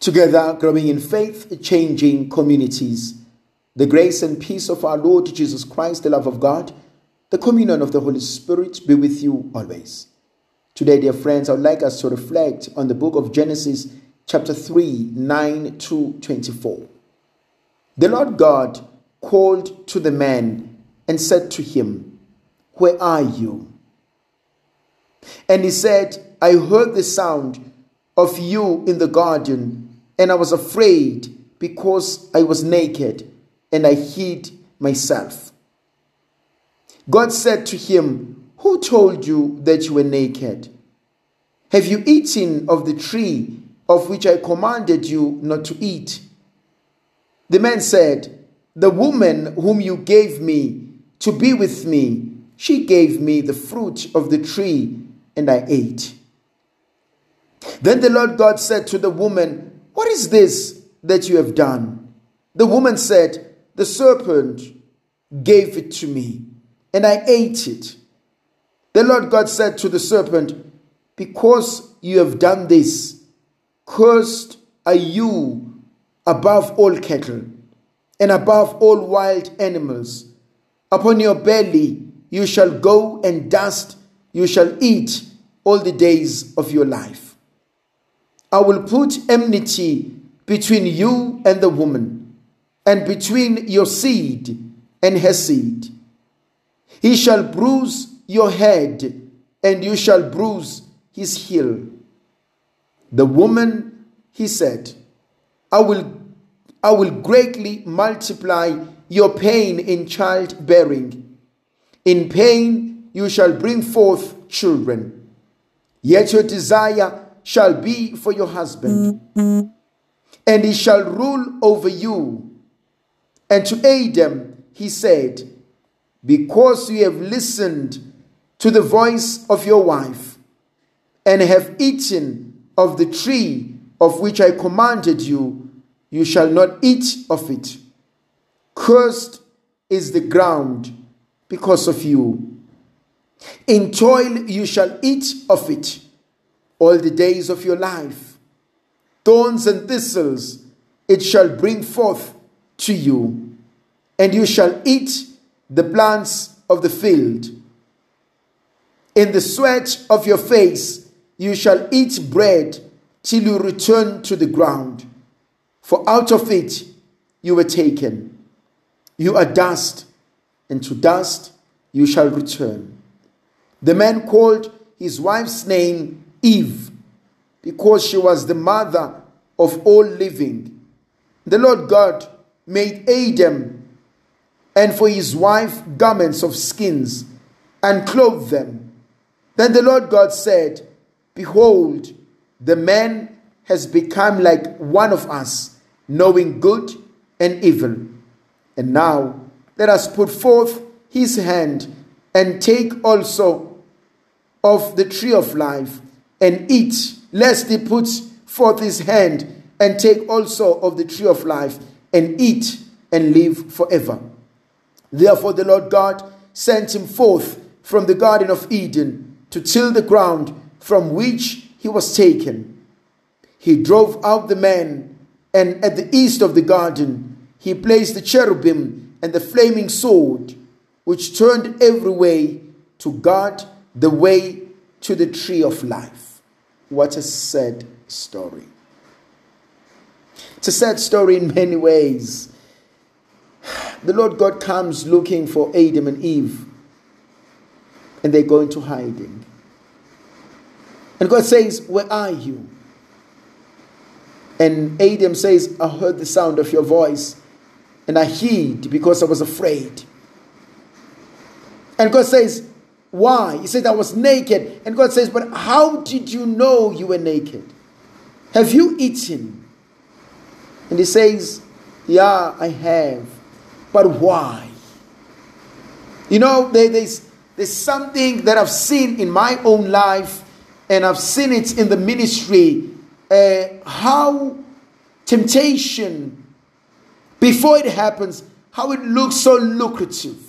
Together, growing in faith, changing communities. The grace and peace of our Lord Jesus Christ, the love of God, the communion of the Holy Spirit be with you always. Today, dear friends, I would like us to reflect on the book of Genesis, chapter 3, 9 to 24. The Lord God called to the man and said to him, Where are you? And he said, I heard the sound of you in the garden, and I was afraid because I was naked, and I hid myself. God said to him, Who told you that you were naked? Have you eaten of the tree of which I commanded you not to eat? The man said, The woman whom you gave me to be with me, she gave me the fruit of the tree, and I ate. Then the Lord God said to the woman, What is this that you have done? The woman said, The serpent gave it to me, and I ate it. The Lord God said to the serpent, Because you have done this, cursed are you above all cattle and above all wild animals. Upon your belly you shall go, and dust you shall eat all the days of your life. I will put enmity between you and the woman, and between your seed and her seed. He shall bruise your head, and you shall bruise his heel. The woman, he said, I will, I will greatly multiply your pain in childbearing. In pain you shall bring forth children. Yet your desire shall be for your husband, and he shall rule over you. And to Adam he said, Because you have listened to the voice of your wife, and have eaten of the tree of which I commanded you, you shall not eat of it. Cursed is the ground because of you. In toil you shall eat of it all the days of your life. Thorns and thistles it shall bring forth to you, and you shall eat the plants of the field. In the sweat of your face you shall eat bread till you return to the ground, for out of it you were taken. You are dust, and to dust you shall return. The man called his wife's name Eve, because she was the mother of all living. The Lord God made Adam and for his wife garments of skins and clothed them. Then the Lord God said, Behold, the man has become like one of us, knowing good and evil. And now let us put forth his hand and take also of the tree of life and eat, lest he put forth his hand and take also of the tree of life and eat and live forever. Therefore, the Lord God sent him forth from the Garden of Eden to till the ground from which he was taken. He drove out the man, and at the east of the garden, he placed the cherubim and the flaming sword, which turned every way to guard the way to the tree of life. What a sad story. It's a sad story in many ways. The Lord God comes looking for Adam and Eve, and they go into hiding. And God says, Where are you? And Adam says, I heard the sound of your voice, and I hid because I was afraid. And God says, Why? He said, I was naked. And God says, But how did you know you were naked? Have you eaten? And he says, Yeah, I have. But why? You know, there, there's, there's something that I've seen in my own life, and I've seen it in the ministry. Uh, how temptation, before it happens, how it looks so lucrative.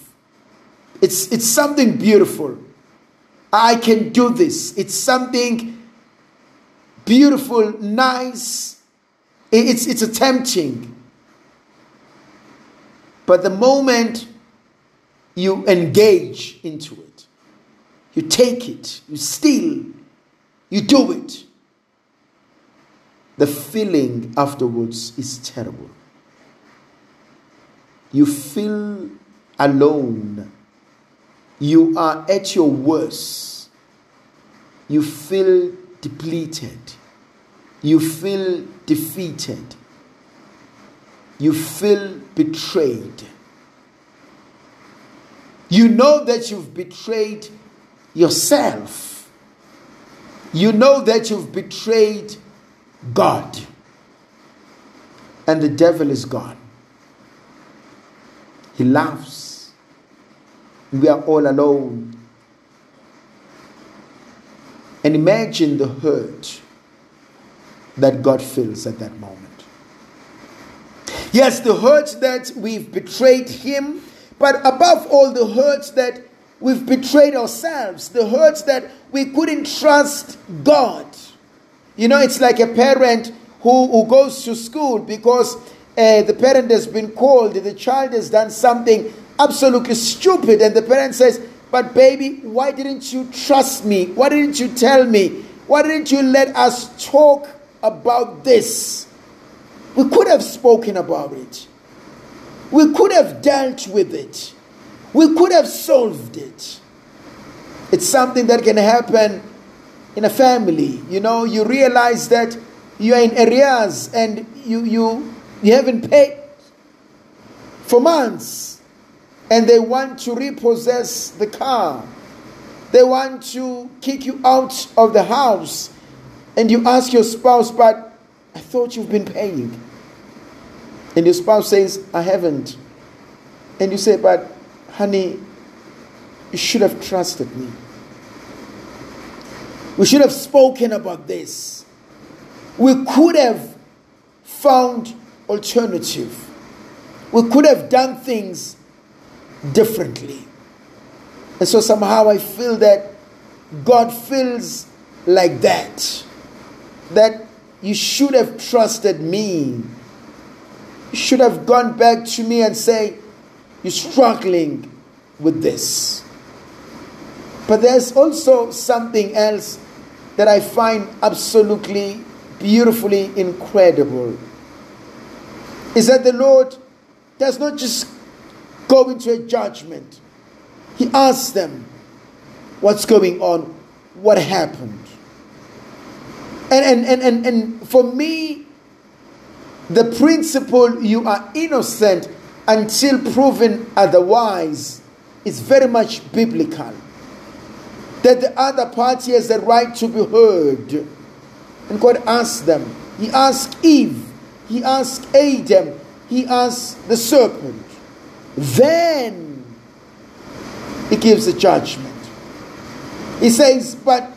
It's, it's something beautiful. I can do this. It's something beautiful, nice, It's, it's a tempting. But the moment you engage into it, you take it, you steal, you do it, the feeling afterwards is terrible. You feel alone. You are at your worst. You feel depleted. You feel defeated. You feel betrayed. You know that you've betrayed yourself. You know that you've betrayed God. And the devil is gone. He laughs. We are all alone. And imagine the hurt that God feels at that moment. Yes, the hurt that we've betrayed Him, but above all, the hurt that we've betrayed ourselves, the hurt that we couldn't trust God. You know, it's like a parent who, who goes to school because uh, the parent has been called, the child has done something absolutely stupid, and the parent says, But baby, why didn't you trust me? Why didn't you tell me? Why didn't you let us talk about this? We could have spoken about it. We could have dealt with it. We could have solved it. It's something that can happen in a family. You know, you realize that you are in arrears and you, you, you haven't paid for months. And they want to repossess the car. They want to kick you out of the house. And you ask your spouse, but I thought you've been paying. And your spouse says, I haven't. And you say, but honey, you should have trusted me. We should have spoken about this. We could have found alternative. We could have done things differently. And so somehow I feel that God feels like that. That you should have trusted me. You should have gone back to me and say, You're struggling with this. But there's also something else that I find absolutely beautifully incredible is that the Lord does not just go into a judgment, He asks them, What's going on? What happened? And, and, and, and, and for me, the principle you are innocent until proven otherwise is very much biblical that the other party has the right to be heard. And God asked them. He asked Eve. He asked Adam. He asked the serpent. Then he gives a judgment. He says, But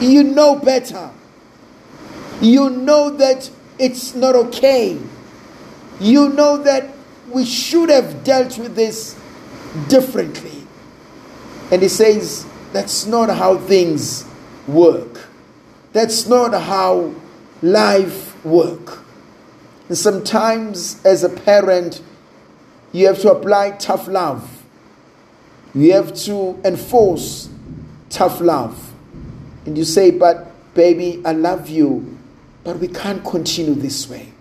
you know better. You know that it's not okay. You know that we should have dealt with this differently. And he says, that's not how things work. That's not how life work. And sometimes as a parent, you have to apply tough love. You have to enforce tough love. And you say, but baby, I love you, but we can't continue this way.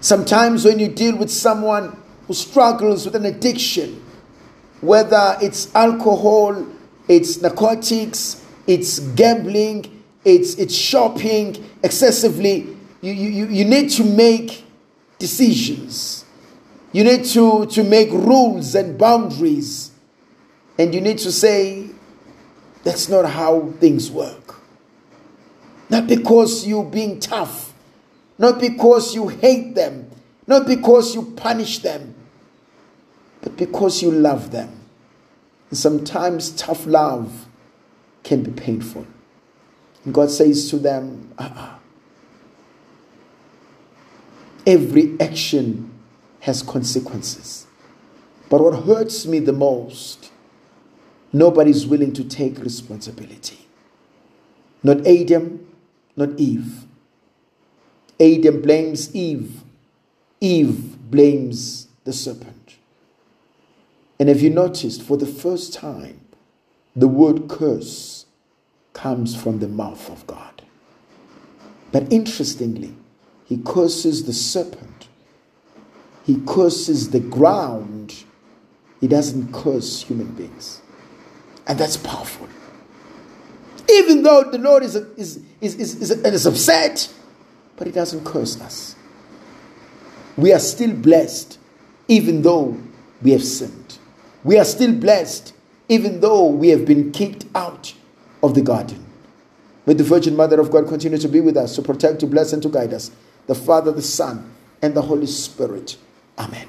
Sometimes when you deal with someone who struggles with an addiction, whether it's alcohol, it's narcotics, it's gambling, it's, it's shopping excessively. You, you, you need to make decisions. You need to, to make rules and boundaries. And you need to say, that's not how things work. Not because you're being tough, not because you hate them, not because you punish them, but because you love them. And sometimes tough love can be painful. And God says to them, uh-uh. Every action has consequences. But what hurts me the most, nobody's willing to take responsibility. Not Adam, not Eve. Adam blames Eve. Eve blames the serpent. And have you noticed for the first time, the word curse comes from the mouth of God? But interestingly, he curses the serpent, he curses the ground, he doesn't curse human beings. And that's powerful. Even though the Lord is, is, is, is, is, upset, but He doesn't curse us. We are still blessed, even though we have sinned. We are still blessed, even though we have been kicked out of the garden. May the Virgin Mother of God continue to be with us, to protect, to bless, and to guide us. The Father, the Son, and the Holy Spirit. Amen.